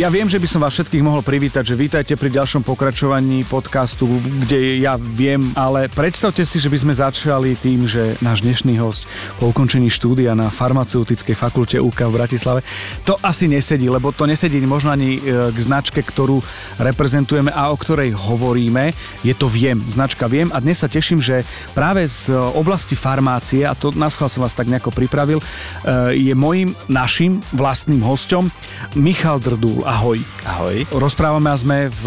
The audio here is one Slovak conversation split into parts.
Ja viem, že by som vás všetkých mohol privítať, že vítajte pri ďalšom pokračovaní podcastu, kde ja viem, ale predstavte si, že by sme začali tým, že náš dnešný host po ukončení štúdia na farmaceutickej fakulte UK v Bratislave, to asi nesedí, lebo to nesedí možno ani e, k značke, ktorú reprezentujeme a o ktorej hovoríme. Je to Viem, značka Viem a dnes sa teším, že práve z oblasti farmácie, a to nás som vás tak nejako pripravil, e, je môjim, našim vlastným hostom Michal Drdúl ahoj. Ahoj. Rozprávame a sme v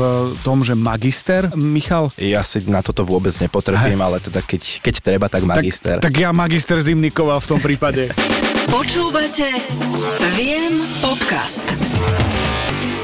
tom, že magister, Michal? Ja si na toto vôbec nepotrebujem, ale teda keď, keď treba, tak magister. Tak, tak ja magister Zimnikoval v tom prípade. Počúvate Viem podcast.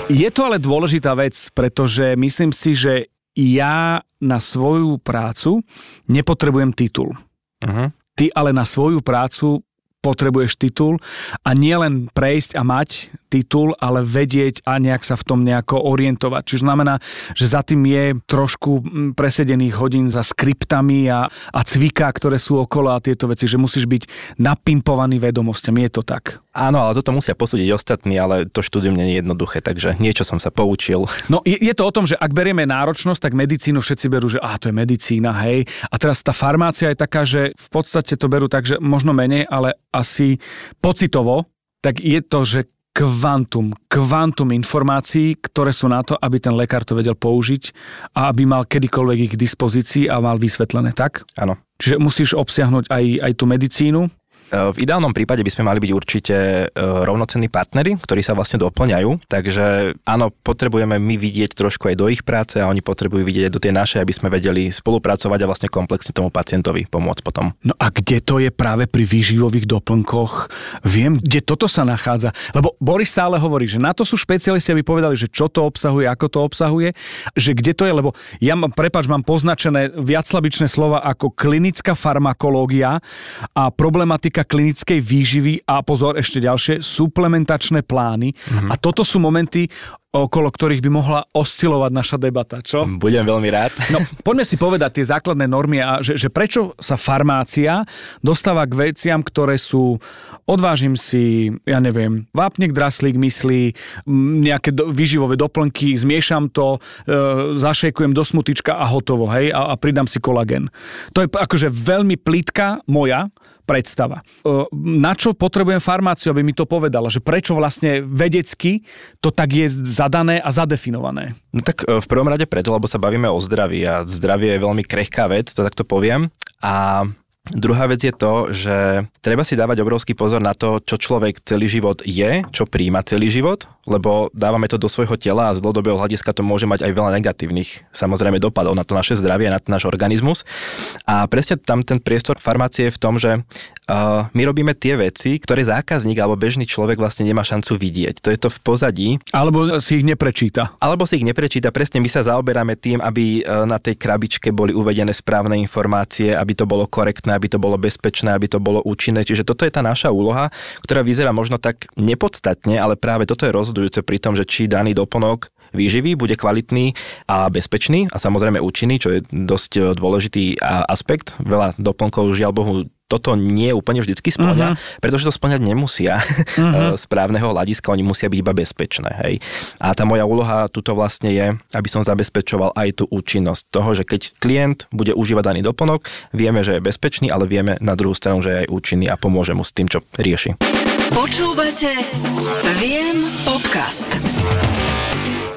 Je to ale dôležitá vec, pretože myslím si, že ja na svoju prácu nepotrebujem titul. Uh-huh. Ty ale na svoju prácu potrebuješ titul a nielen prejsť a mať titul, ale vedieť a nejak sa v tom nejako orientovať. Čiže znamená, že za tým je trošku presedených hodín za skriptami a, a cvika, ktoré sú okolo a tieto veci, že musíš byť napimpovaný vedomosťami. Je to tak? Áno, ale toto musia posúdiť ostatní, ale to štúdium nie je jednoduché, takže niečo som sa poučil. No je, je to o tom, že ak berieme náročnosť, tak medicínu všetci berú, že ah, to je medicína, hej. A teraz tá farmácia je taká, že v podstate to berú tak, že možno menej, ale asi pocitovo, tak je to, že kvantum, kvantum informácií, ktoré sú na to, aby ten lekár to vedel použiť a aby mal kedykoľvek ich k dispozícii a mal vysvetlené, tak? Áno. Čiže musíš obsiahnuť aj, aj tú medicínu, v ideálnom prípade by sme mali byť určite e, rovnocenní partnery, ktorí sa vlastne doplňajú, takže áno, potrebujeme my vidieť trošku aj do ich práce a oni potrebujú vidieť aj do tej našej, aby sme vedeli spolupracovať a vlastne komplexne tomu pacientovi pomôcť potom. No a kde to je práve pri výživových doplnkoch? Viem, kde toto sa nachádza. Lebo Boris stále hovorí, že na to sú špecialisti, aby povedali, že čo to obsahuje, ako to obsahuje, že kde to je, lebo ja mám, prepač, mám poznačené viacslabičné slova ako klinická farmakológia a problematika týka klinickej výživy a pozor ešte ďalšie, suplementačné plány. Mm-hmm. A toto sú momenty, okolo ktorých by mohla oscilovať naša debata, čo? Budem veľmi rád. No, poďme si povedať tie základné normy a že, že prečo sa farmácia dostáva k veciam, ktoré sú, odvážim si, ja neviem, vápnik, draslík, myslí, nejaké do, výživové doplnky, zmiešam to, e, zašejkujem do smutička a hotovo, hej, a, a pridám si kolagen. To je akože veľmi plitka moja predstava. E, na čo potrebujem farmáciu, aby mi to povedala? Že prečo vlastne vedecky to tak je zadané a zadefinované? No tak e, v prvom rade preto, lebo sa bavíme o zdraví a zdravie je veľmi krehká vec, to takto poviem. A Druhá vec je to, že treba si dávať obrovský pozor na to, čo človek celý život je, čo príjma celý život, lebo dávame to do svojho tela a z dlhodobého hľadiska to môže mať aj veľa negatívnych samozrejme dopadov na to naše zdravie, na náš organizmus. A presne tam ten priestor farmácie je v tom, že uh, my robíme tie veci, ktoré zákazník alebo bežný človek vlastne nemá šancu vidieť. To je to v pozadí. Alebo si ich neprečíta. Alebo si ich neprečíta. Presne my sa zaoberáme tým, aby na tej krabičke boli uvedené správne informácie, aby to bolo korektné, aby to bolo bezpečné, aby to bolo účinné. Čiže toto je tá naša úloha, ktorá vyzerá možno tak nepodstatne, ale práve toto je rozhodujúce pri tom, že či daný doplnok výživy bude kvalitný a bezpečný a samozrejme účinný, čo je dosť dôležitý aspekt. Veľa doplnkov žiaľ Bohu toto nie úplne vždycky splňa, uh-huh. pretože to splňať nemusia uh-huh. z právneho hľadiska, oni musia byť iba bezpečné. Hej. A tá moja úloha tuto vlastne je, aby som zabezpečoval aj tú účinnosť toho, že keď klient bude užívať daný doplnok, vieme, že je bezpečný, ale vieme na druhú stranu, že je aj účinný a pomôže mu s tým, čo rieši. Počúvate Viem podcast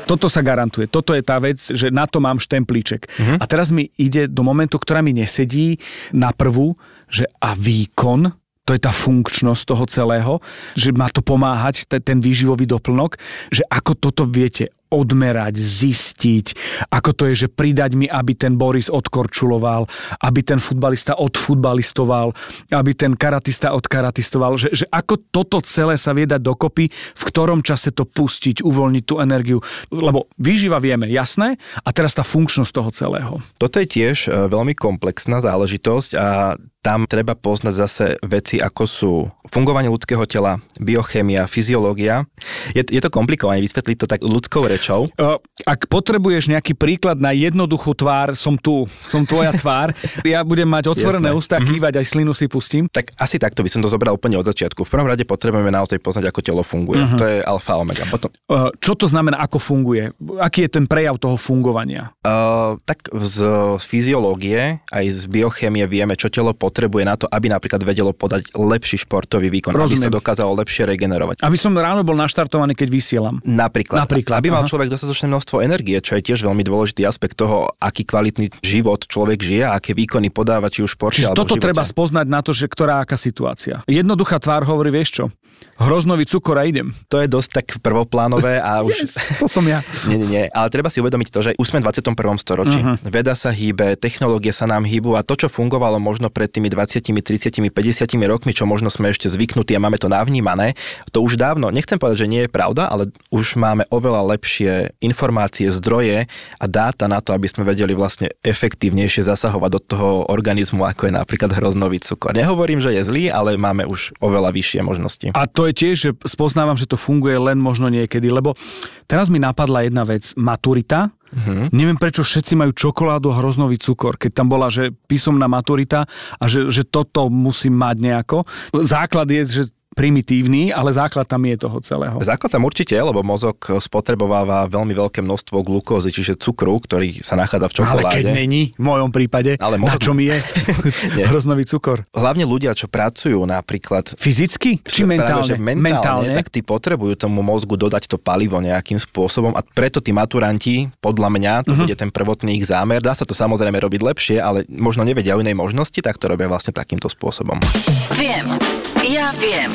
toto sa garantuje. Toto je tá vec, že na to mám štemplíček. Uh-huh. A teraz mi ide do momentu, ktorá mi nesedí na prvú, že a výkon, to je tá funkčnosť toho celého, že má to pomáhať, ten výživový doplnok, že ako toto viete odmerať, zistiť, ako to je, že pridať mi, aby ten Boris odkorčuloval, aby ten futbalista odfutbalistoval, aby ten karatista odkaratistoval, že, že ako toto celé sa vie dať dokopy, v ktorom čase to pustiť, uvoľniť tú energiu. Lebo výživa vieme, jasné, a teraz tá funkčnosť toho celého. Toto je tiež e, veľmi komplexná záležitosť a tam treba poznať zase veci, ako sú fungovanie ľudského tela, biochémia, fyziológia. Je, je to komplikované vysvetliť to tak ľudskou rečou, rečou. Ak potrebuješ nejaký príklad na jednoduchú tvár, som tu, som tvoja tvár. Ja budem mať otvorené Jasné. ústa, kývať, aj slinu si pustím. Tak asi takto by som to zobral úplne od začiatku. V prvom rade potrebujeme naozaj poznať, ako telo funguje. Uh-huh. To je alfa omega. Potom, Čo to znamená, ako funguje? Aký je ten prejav toho fungovania? uh, tak z fyziológie aj z biochémie vieme, čo telo potrebuje na to, aby napríklad vedelo podať lepší športový výkon, aby sa Rozumiem. dokázalo lepšie regenerovať. Aby som ráno bol naštartovaný, keď vysielam. Napríklad, Napríklad, aby mal aha. Človek dostatočné množstvo energie, čo je tiež veľmi dôležitý aspekt toho, aký kvalitný život človek žije a aké výkony podáva, či už športe Čiže toto treba spoznať na to, že ktorá aká situácia. Jednoduchá tvár hovorí, vieš čo? Hroznový cukor a idem. To je dosť tak prvoplánové a už... To som ja. Nie, nie, nie, ale treba si uvedomiť to, že už sme v 21. storočí. Uh-huh. Veda sa hýbe, technológie sa nám hýbu a to, čo fungovalo možno pred tými 20, 30, 50 rokmi, čo možno sme ešte zvyknutí a máme to navnímané, to už dávno, nechcem povedať, že nie je pravda, ale už máme oveľa lepšie informácie, zdroje a dáta na to, aby sme vedeli vlastne efektívnejšie zasahovať do toho organizmu, ako je napríklad hroznový cukor. Nehovorím, že je zlý, ale máme už oveľa vyššie možnosti. A to je tiež, že spoznávam, že to funguje len možno niekedy, lebo teraz mi napadla jedna vec. Maturita. Mhm. Neviem, prečo všetci majú čokoládu a hroznový cukor, keď tam bola, že písomná maturita a že, že toto musím mať nejako. Základ je, že primitívny, ale základ tam je toho celého. Základ tam určite je, lebo mozog spotrebováva veľmi veľké množstvo glukózy, čiže cukru, ktorý sa nachádza v Ale čokoláde. keď není, v mojom prípade, Ale na mozog- čom je hroznový cukor? Hlavne ľudia, čo pracujú napríklad Fyzicky? Či mentálne? Práve, že mentálne, tak tí potrebujú tomu mozgu dodať to palivo nejakým spôsobom a preto tí maturanti, podľa mňa, to uh-huh. bude ten prvotný ich zámer. Dá sa to samozrejme robiť lepšie, ale možno nevedia o inej možnosti, tak to robia vlastne takýmto spôsobom. Viem. Ja viem.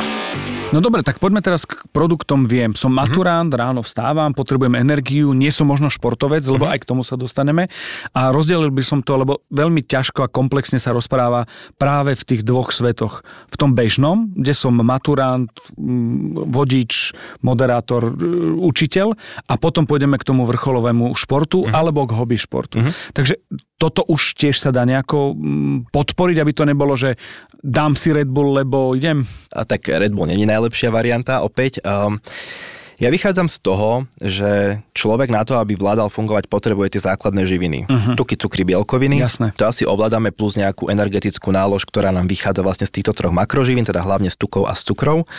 No dobre, tak poďme teraz k produktom Viem. Som maturant, ráno vstávam, potrebujem energiu, nie som možno športovec, lebo aj k tomu sa dostaneme. A rozdelil by som to, lebo veľmi ťažko a komplexne sa rozpráva práve v tých dvoch svetoch. V tom bežnom, kde som maturant, mm, vodič, moderátor, e, učiteľ a potom pôjdeme k tomu vrcholovému športu alebo k hobby športu. Takže toto už tiež sa dá nejako mm, podporiť, aby to nebolo, že dám si Red Bull, lebo idem. A tak Red Bull není najlepšia varianta, opäť. Um, ja vychádzam z toho, že človek na to, aby vládal fungovať, potrebuje tie základné živiny. Uh-huh. Tuky, cukry, bielkoviny. Jasné. To asi ovládame plus nejakú energetickú nálož, ktorá nám vychádza vlastne z týchto troch makroživín, teda hlavne z tukov a z cukrov.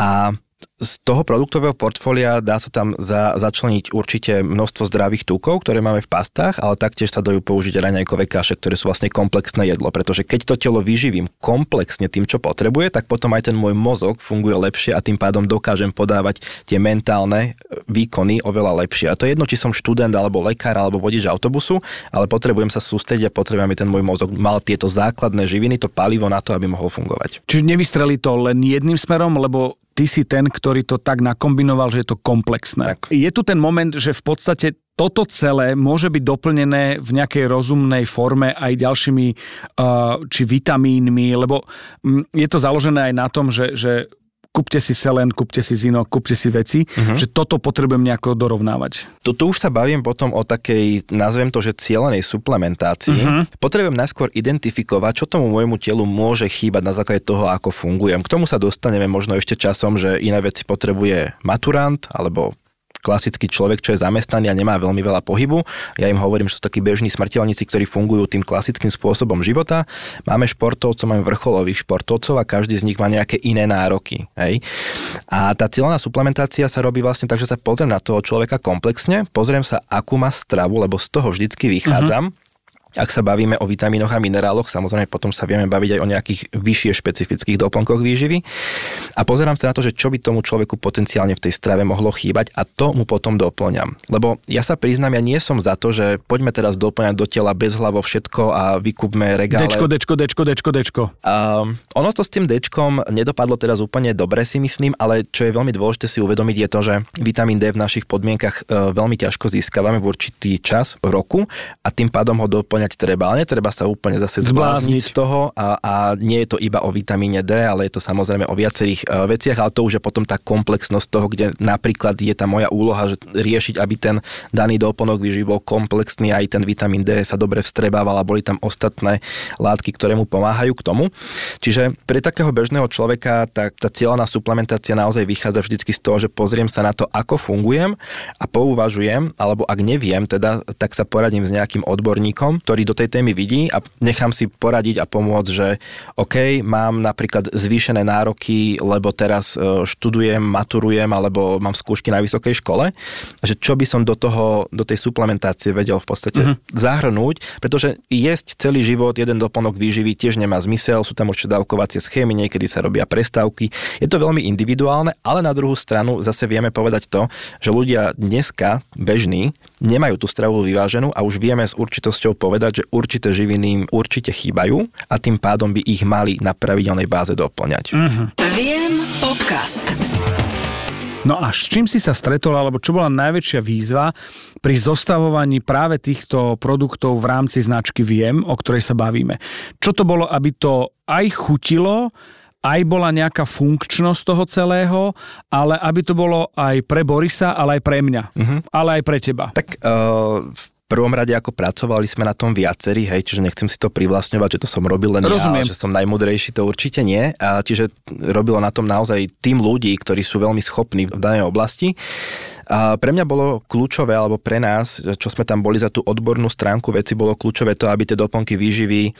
A z toho produktového portfólia dá sa tam za, začleniť určite množstvo zdravých tukov, ktoré máme v pastách, ale taktiež sa dajú použiť raňajkové kaše, ktoré sú vlastne komplexné jedlo, pretože keď to telo vyživím komplexne tým, čo potrebuje, tak potom aj ten môj mozog funguje lepšie a tým pádom dokážem podávať tie mentálne e, výkony oveľa lepšie. A to je jedno, či som študent alebo lekár alebo vodič autobusu, ale potrebujem sa sústrediť a potrebujem, aby ten môj mozog mal tieto základné živiny, to palivo na to, aby mohol fungovať. Čiže nevystrelí to len jedným smerom, lebo ty si ten, ktorý to tak nakombinoval, že je to komplexné. Tak. Je tu ten moment, že v podstate toto celé môže byť doplnené v nejakej rozumnej forme aj ďalšími uh, či vitamínmi, lebo mm, je to založené aj na tom, že, že kúpte si selen, kúpte si zino, kúpte si veci, uh-huh. že toto potrebujem nejako dorovnávať. Tu už sa bavím potom o takej, nazvem to, že cieľenej suplementácii. Uh-huh. Potrebujem najskôr identifikovať, čo tomu môjmu telu môže chýbať na základe toho, ako fungujem. K tomu sa dostaneme možno ešte časom, že iné veci potrebuje maturant alebo klasický človek, čo je zamestnaný a nemá veľmi veľa pohybu. Ja im hovorím, že sú takí bežní smrteľníci, ktorí fungujú tým klasickým spôsobom života. Máme športovcov, máme vrcholových športovcov a každý z nich má nejaké iné nároky. Hej? A tá cieľná suplementácia sa robí vlastne tak, že sa pozriem na toho človeka komplexne, pozriem sa, akú má stravu, lebo z toho vždycky vychádzam. Uh-huh. Ak sa bavíme o vitamínoch a mineráloch, samozrejme potom sa vieme baviť aj o nejakých vyššie špecifických doplnkoch výživy. A pozerám sa na to, že čo by tomu človeku potenciálne v tej strave mohlo chýbať a to mu potom doplňam. Lebo ja sa priznám, ja nie som za to, že poďme teraz doplňať do tela bez hlavo všetko a vykúpme regále. Dečko, dečko, dečko, dečko, dečko. Um, ono to s tým dečkom nedopadlo teraz úplne dobre si myslím, ale čo je veľmi dôležité si uvedomiť je to, že vitamín D v našich podmienkach uh, veľmi ťažko získavame v určitý čas roku a tým pádom ho doplňať doplňať treba, ale netreba sa úplne zase zblázniť z toho a, a nie je to iba o vitamíne D, ale je to samozrejme o viacerých uh, veciach, ale to už je potom tá komplexnosť toho, kde napríklad je tá moja úloha, že riešiť, aby ten daný doplnok výživy bol komplexný, aj ten vitamín D sa dobre vstrebával a boli tam ostatné látky, ktoré mu pomáhajú k tomu. Čiže pre takého bežného človeka tak tá cieľná suplementácia naozaj vychádza vždycky z toho, že pozriem sa na to, ako fungujem a pouvažujem, alebo ak neviem, teda, tak sa poradím s nejakým odborníkom, ktorý do tej témy vidí a nechám si poradiť a pomôcť, že OK, mám napríklad zvýšené nároky, lebo teraz e, študujem, maturujem alebo mám skúšky na vysokej škole, že čo by som do toho, do tej suplementácie vedel v podstate uh-huh. zahrnúť, pretože jesť celý život jeden doplnok výživy tiež nemá zmysel, sú tam určite dávkovacie schémy, niekedy sa robia prestávky. Je to veľmi individuálne, ale na druhú stranu zase vieme povedať to, že ľudia dneska bežní nemajú tú stravu vyváženú a už vieme s určitosťou povedať, že určité živiny im určite chýbajú a tým pádom by ich mali na pravidelnej báze doplňať. Uh-huh. Viem podcast. No a s čím si sa stretol, alebo čo bola najväčšia výzva pri zostavovaní práve týchto produktov v rámci značky Viem, o ktorej sa bavíme? Čo to bolo, aby to aj chutilo, aj bola nejaká funkčnosť toho celého, ale aby to bolo aj pre Borisa, ale aj pre mňa, uh-huh. ale aj pre teba. Tak uh, v prvom rade ako pracovali sme na tom viacerí, hej, čiže nechcem si to privlastňovať, že to som robil len Rozumiem. ja, že som najmudrejší, to určite nie. A čiže robilo na tom naozaj tým ľudí, ktorí sú veľmi schopní v danej oblasti. A pre mňa bolo kľúčové, alebo pre nás, čo sme tam boli za tú odbornú stránku veci, bolo kľúčové to, aby tie doplnky výživy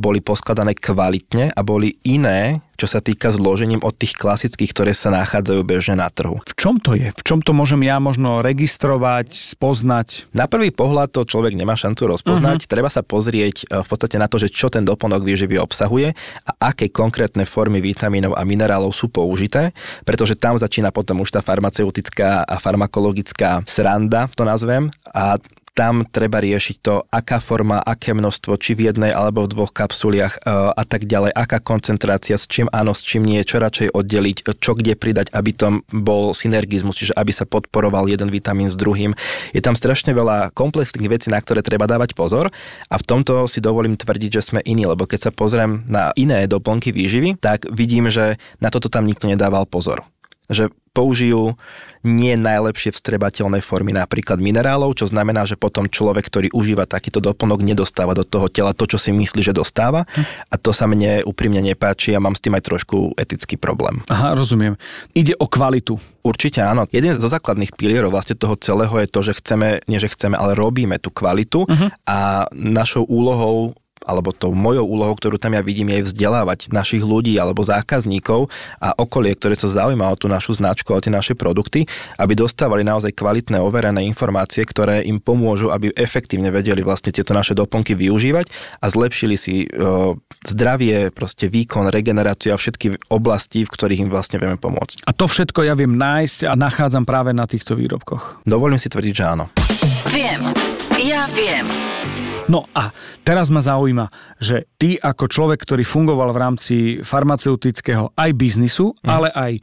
boli poskladané kvalitne a boli iné, čo sa týka zložením od tých klasických, ktoré sa nachádzajú bežne na trhu. V čom to je? V čom to môžem ja možno registrovať, spoznať? Na prvý pohľad to človek nemá šancu rozpoznať. Uh-huh. Treba sa pozrieť e, v podstate na to, že čo ten doplnok výživy obsahuje a aké konkrétne formy vitamínov a minerálov sú použité, pretože tam začína potom už tá farmaceutická a farmakologická sranda, to nazvem, a tam treba riešiť to, aká forma, aké množstvo, či v jednej alebo v dvoch kapsuliach e, a tak ďalej, aká koncentrácia, s čím áno, s čím nie, čo radšej oddeliť, čo kde pridať, aby to bol synergizmus, čiže aby sa podporoval jeden vitamín s druhým. Je tam strašne veľa komplexných vecí, na ktoré treba dávať pozor a v tomto si dovolím tvrdiť, že sme iní, lebo keď sa pozriem na iné doplnky výživy, tak vidím, že na toto tam nikto nedával pozor že použijú nie najlepšie vstrebateľné formy napríklad minerálov, čo znamená, že potom človek, ktorý užíva takýto doplnok, nedostáva do toho tela to, čo si myslí, že dostáva a to sa mne úprimne nepáči a mám s tým aj trošku etický problém. Aha, rozumiem. Ide o kvalitu. Určite áno. Jeden zo základných pilierov vlastne toho celého je to, že chceme, nie že chceme, ale robíme tú kvalitu uh-huh. a našou úlohou alebo tou mojou úlohou, ktorú tam ja vidím, je vzdelávať našich ľudí alebo zákazníkov a okolie, ktoré sa zaujíma o tú našu značku, o tie naše produkty, aby dostávali naozaj kvalitné overené informácie, ktoré im pomôžu, aby efektívne vedeli vlastne tieto naše doplnky využívať a zlepšili si e, zdravie, proste výkon, regeneráciu a všetky oblasti, v ktorých im vlastne vieme pomôcť. A to všetko ja viem nájsť a nachádzam práve na týchto výrobkoch. Dovolím si tvrdiť, že áno. Viem. Ja viem. No a teraz ma zaujíma, že ty ako človek, ktorý fungoval v rámci farmaceutického aj biznisu, mm. ale aj e,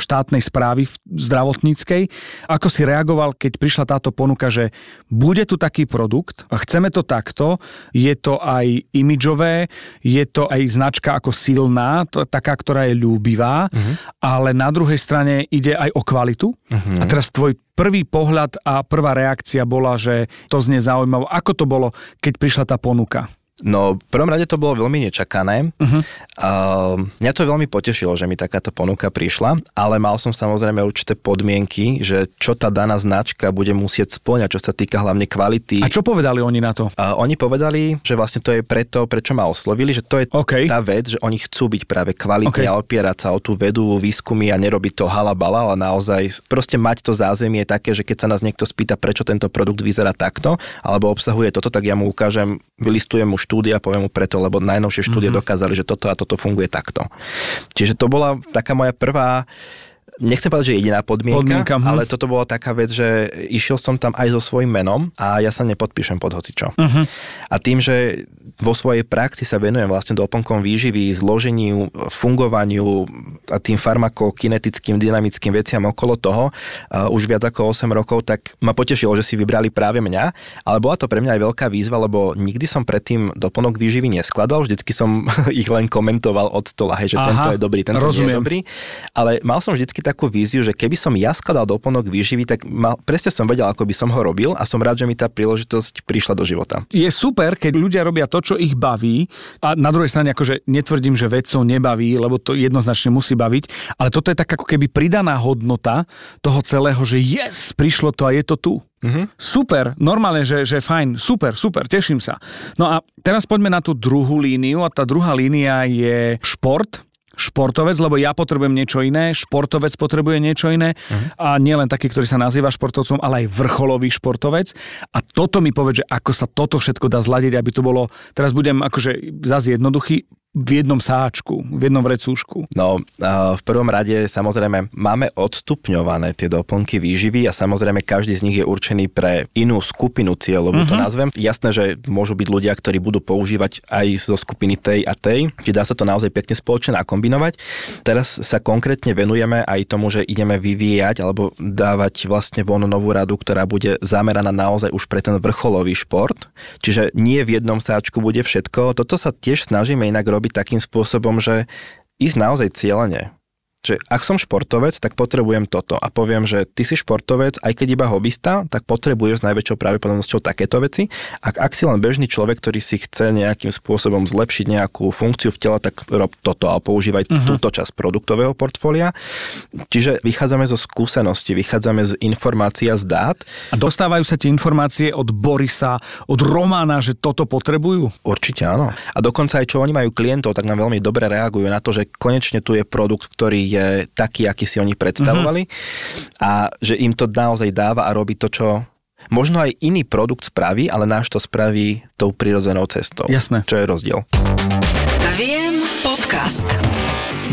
štátnej správy zdravotníckej, ako si reagoval, keď prišla táto ponuka, že bude tu taký produkt, chceme to takto, je to aj imidžové, je to aj značka ako silná, taká, ktorá je ľúbivá, mm. ale na druhej strane ide aj o kvalitu. Mm. A teraz tvoj prvý pohľad a prvá reakcia bola, že to znie zaujímavé. Ako to bolo, keď prišla tá ponuka? No, v prvom rade to bolo veľmi nečakané. Uh-huh. Uh, mňa to veľmi potešilo, že mi takáto ponuka prišla, ale mal som samozrejme určité podmienky, že čo tá daná značka bude musieť splňať, čo sa týka hlavne kvality. A čo povedali oni na to? Uh, oni povedali, že vlastne to je preto, prečo ma oslovili, že to je okay. tá vec, že oni chcú byť práve kvalitní okay. a opierať sa o tú vedu, výskumy a nerobiť to halabala, ale naozaj proste mať to zázemie také, že keď sa nás niekto spýta, prečo tento produkt vyzerá takto, alebo obsahuje toto, tak ja mu ukážem, vylistujem mu štúdia, poviem mu preto, lebo najnovšie štúdie mm-hmm. dokázali, že toto a toto funguje takto. Čiže to bola taká moja prvá nechcem povedať, že jediná podmienka, Podmienka, hm. ale toto bola taká vec, že išiel som tam aj so svojím menom a ja sa nepodpíšem pod hocičo. Uh-huh. A tým, že vo svojej praxi sa venujem vlastne doplnkom výživy, zloženiu, fungovaniu a tým farmakokinetickým, dynamickým veciam okolo toho uh, už viac ako 8 rokov, tak ma potešilo, že si vybrali práve mňa, ale bola to pre mňa aj veľká výzva, lebo nikdy som predtým doplnok výživy neskladal, vždycky som ich len komentoval od stola, hej, že Aha, tento je dobrý, tento nie rozumiem. je dobrý, ale mal som vždycky takú víziu, že keby som ja skladal doplnok výživy, tak mal, presne som vedel, ako by som ho robil a som rád, že mi tá príležitosť prišla do života. je super, keď ľudia robia to, čo ich baví a na druhej strane akože netvrdím, že vedcov nebaví, lebo to jednoznačne musí baviť, ale toto je tak ako keby pridaná hodnota toho celého, že yes, prišlo to a je to tu. Mhm. Super, normálne, že, že fajn, super, super, teším sa. No a teraz poďme na tú druhú líniu a tá druhá línia je šport, športovec, lebo ja potrebujem niečo iné, športovec potrebuje niečo iné uh-huh. a nielen taký, ktorý sa nazýva športovcom, ale aj vrcholový športovec. A toto mi povie, že ako sa toto všetko dá zladiť, aby to bolo, teraz budem akože zase jednoduchý, v jednom sáčku, v jednom vrecúšku. No, v prvom rade samozrejme máme odstupňované tie doplnky výživy a samozrejme každý z nich je určený pre inú skupinu cieľovú, uh-huh. to nazvem. Jasné, že môžu byť ľudia, ktorí budú používať aj zo skupiny tej a tej, či dá sa to naozaj pekne spoločne nakombinovať. Teraz sa konkrétne venujeme aj tomu, že ideme vyvíjať alebo dávať vlastne von novú radu, ktorá bude zameraná naozaj už pre ten vrcholový šport. Čiže nie v jednom sáčku bude všetko. Toto sa tiež snažíme inak robiť takým spôsobom, že ísť naozaj cieľene. Že ak som športovec, tak potrebujem toto. A poviem, že ty si športovec, aj keď iba hobista, tak potrebuješ s najväčšou pravdepodobnosťou takéto veci. Ak, ak si len bežný človek, ktorý si chce nejakým spôsobom zlepšiť nejakú funkciu v tele, tak rob toto a používaj uh-huh. túto časť produktového portfólia. Čiže vychádzame zo skúsenosti, vychádzame z informácií a z dát. A dostávajú sa tie informácie od Borisa, od Romana, že toto potrebujú? Určite áno. A dokonca aj čo oni majú klientov, tak nám veľmi dobre reagujú na to, že konečne tu je produkt, ktorý je taký, aký si oni predstavovali mm-hmm. a že im to naozaj dáva a robí to, čo možno aj iný produkt spraví, ale náš to spraví tou prirodzenou cestou. Jasné. Čo je rozdiel. Viem podcast.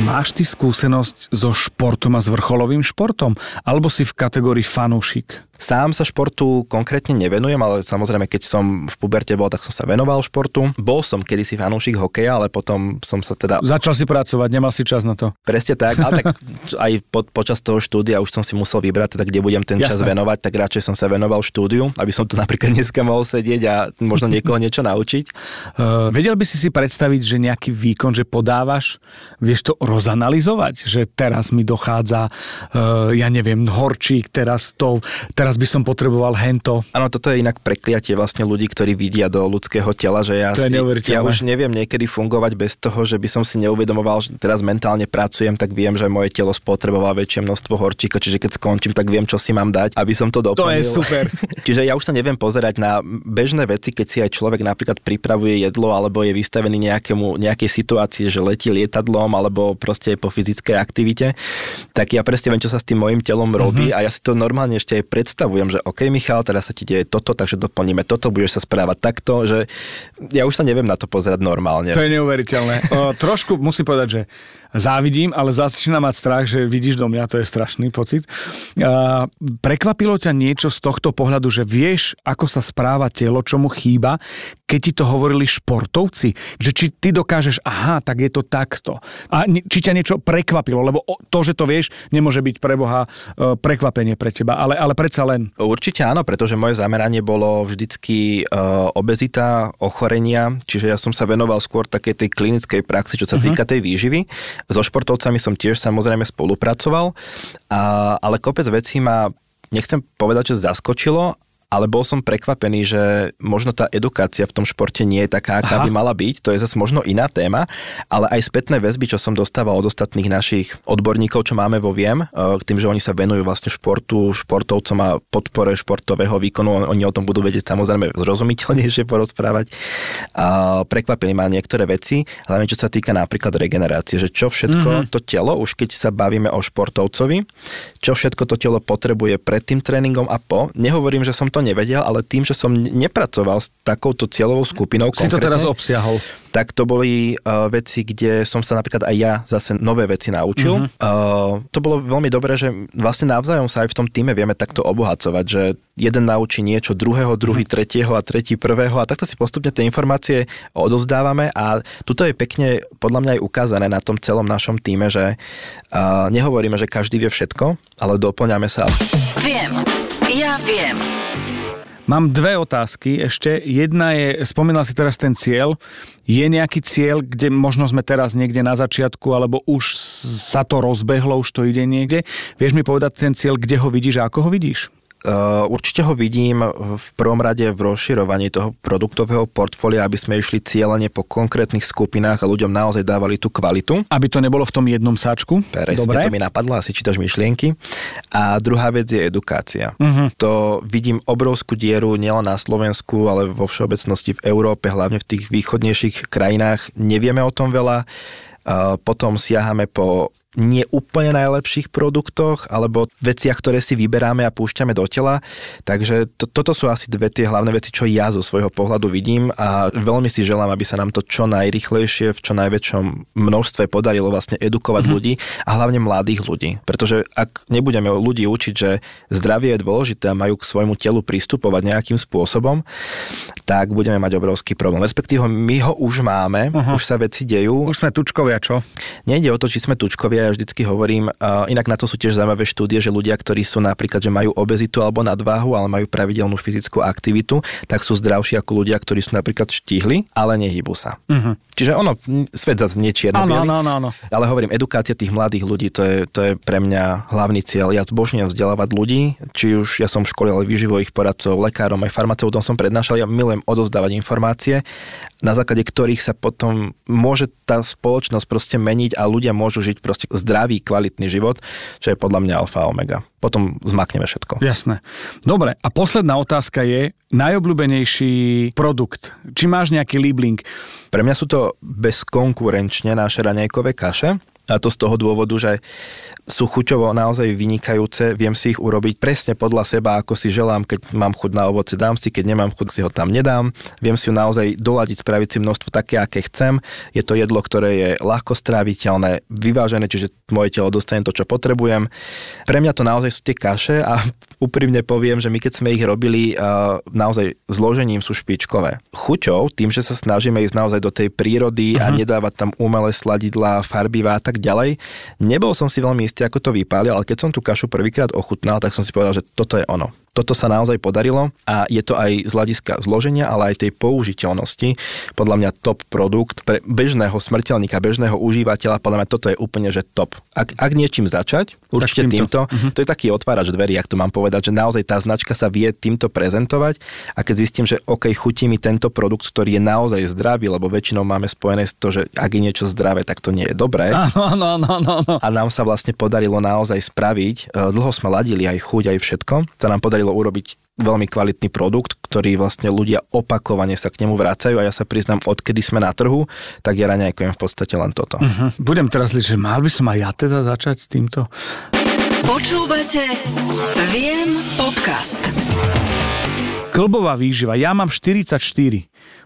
Máš ty skúsenosť so športom a s vrcholovým športom? Alebo si v kategórii fanúšik? Sám sa športu konkrétne nevenujem, ale samozrejme, keď som v puberte bol, tak som sa venoval športu. Bol som kedysi fanúšik hokeja, ale potom som sa teda... Začal si pracovať, nemal si čas na to. Presne tak, ale tak aj po, počas toho štúdia už som si musel vybrať, teda kde budem ten čas Jasné. venovať, tak radšej som sa venoval štúdiu, aby som tu napríklad dneska mohol sedieť a možno niekoho niečo naučiť. Uh, vedel by si si predstaviť, že nejaký výkon, že podávaš, vieš to rozanalizovať, že teraz mi dochádza, uh, ja neviem, horčík, teraz to, teraz by som potreboval hento. Áno, toto je inak prekliatie vlastne ľudí, ktorí vidia do ľudského tela, že ja, To je ja už neviem niekedy fungovať bez toho, že by som si neuvedomoval, že teraz mentálne pracujem, tak viem, že moje telo spotrebovalo väčšie množstvo horčíka, čiže keď skončím, tak viem, čo si mám dať, aby som to doplnil. super. Čiže ja už sa neviem pozerať na bežné veci, keď si aj človek napríklad pripravuje jedlo alebo je vystavený nejakému, nejakej situácii, že letí lietadlom alebo proste je po fyzickej aktivite, tak ja presne viem, čo sa s tým mojim telom robí Mhm. a ja si to normálne ešte aj predstavujem, že OK, Michal, teraz sa ti deje toto, takže doplníme toto, budeš sa správať takto, že ja už sa neviem na to pozerať normálne. To je neuveriteľné. O, trošku musím povedať, že závidím, ale začína mať strach, že vidíš do mňa, to je strašný pocit. Prekvapilo ťa niečo z tohto pohľadu, že vieš, ako sa správa telo, čo mu chýba, keď ti to hovorili športovci? Že či ty dokážeš, aha, tak je to takto. A či ťa niečo prekvapilo, lebo to, že to vieš, nemôže byť pre Boha e, prekvapenie pre teba, ale, ale predsa len. Určite áno, pretože moje zameranie bolo vždycky uh, obezita, ochorenia, čiže ja som sa venoval skôr takej tej klinickej praxi, čo sa uh-huh. týka tej výživy. So športovcami som tiež samozrejme spolupracoval, a, ale kopec vecí ma, nechcem povedať, že zaskočilo, ale bol som prekvapený, že možno tá edukácia v tom športe nie je taká, aká Aha. by mala byť. To je zase možno iná téma, ale aj spätné väzby, čo som dostával od ostatných našich odborníkov, čo máme vo Viem, eh, k tým, že oni sa venujú vlastne športu, športovcom a podpore športového výkonu. Oni o tom budú vedieť samozrejme zrozumiteľnejšie porozprávať. A prekvapili ma niektoré veci, hlavne čo sa týka napríklad regenerácie, že čo všetko mm-hmm. to telo, už keď sa bavíme o športovcovi, čo všetko to telo potrebuje pred tým tréningom a po. Nehovorím, že som to nevedel, ale tým, že som nepracoval s takouto cieľovou skupinou Si to teraz obsiahol. tak to boli uh, veci, kde som sa napríklad aj ja zase nové veci naučil. Uh-huh. Uh, to bolo veľmi dobré, že vlastne navzájom sa aj v tom týme vieme takto obohacovať, že jeden naučí niečo druhého, druhý uh-huh. tretieho a tretí prvého a takto si postupne tie informácie odozdávame a tuto je pekne podľa mňa aj ukázané na tom celom našom týme, že uh, nehovoríme, že každý vie všetko, ale doplňame sa. Viem. Ja viem. Mám dve otázky ešte. Jedna je, spomínal si teraz ten cieľ. Je nejaký cieľ, kde možno sme teraz niekde na začiatku, alebo už sa to rozbehlo, už to ide niekde? Vieš mi povedať ten cieľ, kde ho vidíš a ako ho vidíš? Uh, určite ho vidím v prvom rade v rozširovaní toho produktového portfólia, aby sme išli cieľene po konkrétnych skupinách a ľuďom naozaj dávali tú kvalitu. Aby to nebolo v tom jednom sáčku? Presne, Dobre. to mi napadlo, asi čítaš myšlienky. A druhá vec je edukácia. Uh-huh. To vidím obrovskú dieru nielen na Slovensku, ale vo všeobecnosti v Európe, hlavne v tých východnejších krajinách. Nevieme o tom veľa. Uh, potom siahame po nie úplne najlepších produktoch alebo veciach, ktoré si vyberáme a púšťame do tela. Takže to, toto sú asi dve tie hlavné veci, čo ja zo svojho pohľadu vidím a veľmi si želám, aby sa nám to čo najrychlejšie v čo najväčšom množstve podarilo vlastne edukovať mm-hmm. ľudí a hlavne mladých ľudí. Pretože ak nebudeme ľudí učiť, že zdravie je dôležité a majú k svojmu telu pristupovať nejakým spôsobom, tak budeme mať obrovský problém. Respektíve my ho už máme, uh-huh. už sa veci dejú. Už sme tučkovia, čo? Nejde o to, či sme tučkovia, ja vždycky hovorím, uh, inak na to sú tiež zaujímavé štúdie, že ľudia, ktorí sú napríklad, že majú obezitu alebo nadváhu, ale majú pravidelnú fyzickú aktivitu, tak sú zdravší ako ľudia, ktorí sú napríklad štihli, ale nehybu sa. Uh-huh. Čiže ono, svet zase áno, áno, áno. Ale hovorím, edukácia tých mladých ľudí, to je, to je pre mňa hlavný cieľ. Ja zbožňujem vzdelávať ľudí, či už ja som školil výživových poradcov, lekárom, aj farmaceutom som prednášal, ja milujem odozdávať informácie, na základe ktorých sa potom môže tá spoločnosť proste meniť a ľudia môžu žiť proste zdravý, kvalitný život, čo je podľa mňa alfa a omega. Potom zmakneme všetko. Jasné. Dobre, a posledná otázka je najobľúbenejší produkt. Či máš nejaký líbling? Pre mňa sú to bezkonkurenčne naše raňajkové kaše. A to z toho dôvodu, že sú chuťovo naozaj vynikajúce, viem si ich urobiť presne podľa seba, ako si želám, keď mám chuť na ovoce, dám si, keď nemám chuť, si ho tam nedám. Viem si ho naozaj doladiť, spraviť si množstvo také, aké chcem. Je to jedlo, ktoré je ľahko stráviteľné, vyvážené, čiže moje telo dostane to, čo potrebujem. Pre mňa to naozaj sú tie kaše a úprimne poviem, že my keď sme ich robili, naozaj zložením sú špičkové. Chuťou, tým, že sa snažíme ísť naozaj do tej prírody uh-huh. a nedávať tam umelé sladidlá, farbivá a tak ďalej. Nebol som si veľmi istý, ako to vypálil, ale keď som tú kašu prvýkrát ochutnal, tak som si povedal, že toto je ono. Toto sa naozaj podarilo a je to aj z hľadiska zloženia, ale aj tej použiteľnosti. Podľa mňa top produkt pre bežného smrteľníka, bežného užívateľa, podľa mňa toto je úplne že top. Ak, ak niečím začať, určite týmto, týmto uh-huh. to je taký otvárač dverí, ak to mám povedať, že naozaj tá značka sa vie týmto prezentovať a keď zistím, že OK, chutí mi tento produkt, ktorý je naozaj zdravý, lebo väčšinou máme spojené s to, že ak je niečo zdravé, tak to nie je dobré. Áno, áno, áno, áno. A nám sa vlastne podarilo naozaj spraviť, e, dlho sme ladili aj chuť, aj všetko, sa nám podarilo urobiť veľmi kvalitný produkt, ktorý vlastne ľudia opakovane sa k nemu vracajú a ja sa priznám, odkedy sme na trhu, tak ja raňajkujem v podstate len toto. Uh-huh. Budem teraz liť, že mal by som aj ja teda začať týmto. Počúvate Viem podcast. Klbová výživa. Ja mám 44.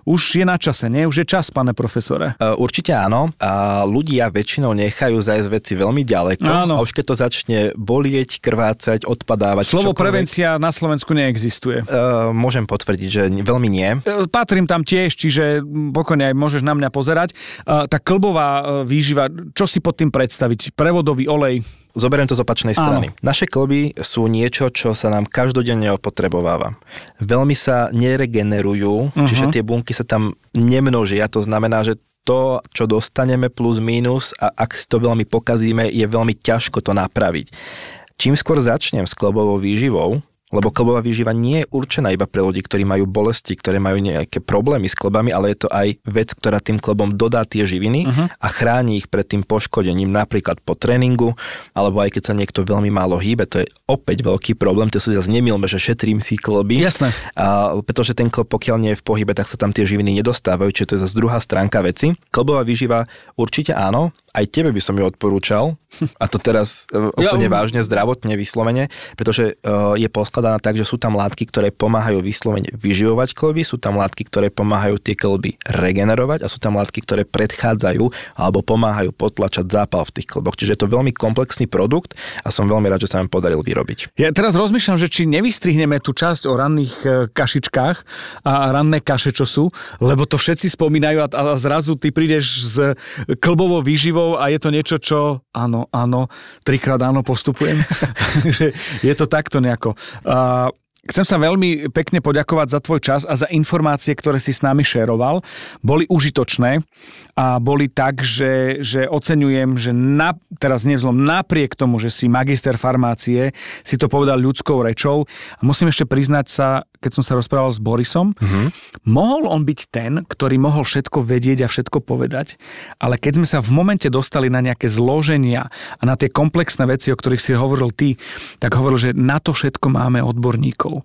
Už je na čase, nie? Už je čas, pane profesore. Uh, určite áno. A ľudia väčšinou nechajú zajsť veci veľmi ďaleko. Áno. A už keď to začne bolieť, krvácať, odpadávať. Slovo čokoľvek, prevencia na Slovensku neexistuje. Uh, môžem potvrdiť, že veľmi nie. E, Patrím tam tiež, čiže pokojne aj môžeš na mňa pozerať. Uh, tá klbová e, výživa, čo si pod tým predstaviť? Prevodový olej, Zoberiem to z opačnej strany. Áno. Naše klby sú niečo, čo sa nám každodenne opotrebováva. Veľmi sa neregenerujú, uh-huh. čiže tie bunky sa tam nemnožia, to znamená, že to, čo dostaneme plus mínus a ak si to veľmi pokazíme, je veľmi ťažko to napraviť. Čím skôr začnem s klbovou výživou, lebo klbová výživa nie je určená iba pre ľudí, ktorí majú bolesti, ktoré majú nejaké problémy s klbami, ale je to aj vec, ktorá tým klbom dodá tie živiny uh-huh. a chráni ich pred tým poškodením, napríklad po tréningu, alebo aj keď sa niekto veľmi málo hýbe, to je opäť veľký problém, to si zase nemilme, že šetrím si klby. Jasné. A, pretože ten klb, pokiaľ nie je v pohybe, tak sa tam tie živiny nedostávajú, čiže to je zase druhá stránka veci. Klbová výživa určite áno, aj tebe by som ju odporúčal, a to teraz e, úplne ja, vážne, zdravotne vyslovene, pretože uh, je poskladaná tak, že sú tam látky, ktoré pomáhajú vyslovene vyživovať klby, sú tam látky, ktoré pomáhajú tie klby regenerovať a sú tam látky, ktoré predchádzajú alebo pomáhajú potlačať zápal v tých klboch. Čiže je to veľmi komplexný produkt a som veľmi rád, že sa nám podaril vyrobiť. Ja teraz rozmýšľam, že či nevystrihneme tú časť o ranných e, kašičkách a ranné kaše, čo sú, lebo to všetci spomínajú a, a zrazu ty prídeš s klbovou výživou a je to niečo, čo áno, áno, trikrát áno postupujem. je to takto nejako. Uh, Chcem sa veľmi pekne poďakovať za tvoj čas a za informácie, ktoré si s nami šeroval. Boli užitočné a boli tak, že, že oceňujem, že na, teraz nevzlom, napriek tomu, že si magister farmácie, si to povedal ľudskou rečou. A musím ešte priznať sa, keď som sa rozprával s Borisom, mm-hmm. mohol on byť ten, ktorý mohol všetko vedieť a všetko povedať, ale keď sme sa v momente dostali na nejaké zloženia a na tie komplexné veci, o ktorých si hovoril ty, tak hovoril, že na to všetko máme odborníkov.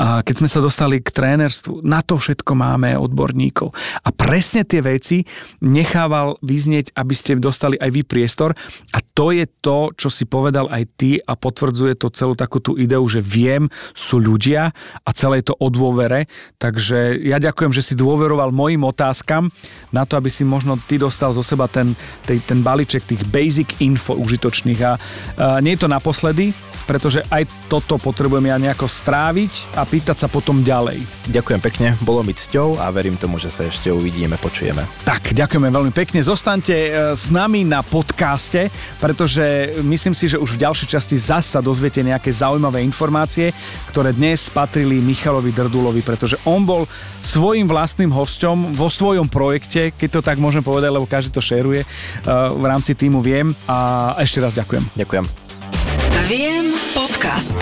A keď sme sa dostali k trénerstvu, na to všetko máme odborníkov. A presne tie veci nechával vyznieť, aby ste dostali aj vy priestor. A to je to, čo si povedal aj ty a potvrdzuje to celú takú tú ideu, že viem, sú ľudia a celé to o dôvere. Takže ja ďakujem, že si dôveroval mojim otázkam na to, aby si možno ty dostal zo seba ten, ten, ten balíček tých basic info užitočných. A, a nie je to naposledy, pretože aj toto potrebujem ja nejako stráviť a pýtať sa potom ďalej. Ďakujem pekne, bolo mi cťou a verím tomu, že sa ešte uvidíme, počujeme. Tak, ďakujeme veľmi pekne. Zostaňte e, s nami na podcaste, pretože myslím si, že už v ďalšej časti zasa dozviete nejaké zaujímavé informácie, ktoré dnes patrili Michalovi Drdulovi, pretože on bol svojim vlastným hosťom vo svojom projekte, keď to tak môžem povedať, lebo každý to šeruje e, v rámci týmu Viem a ešte raz ďakujem. Ďakujem. Viem podcast.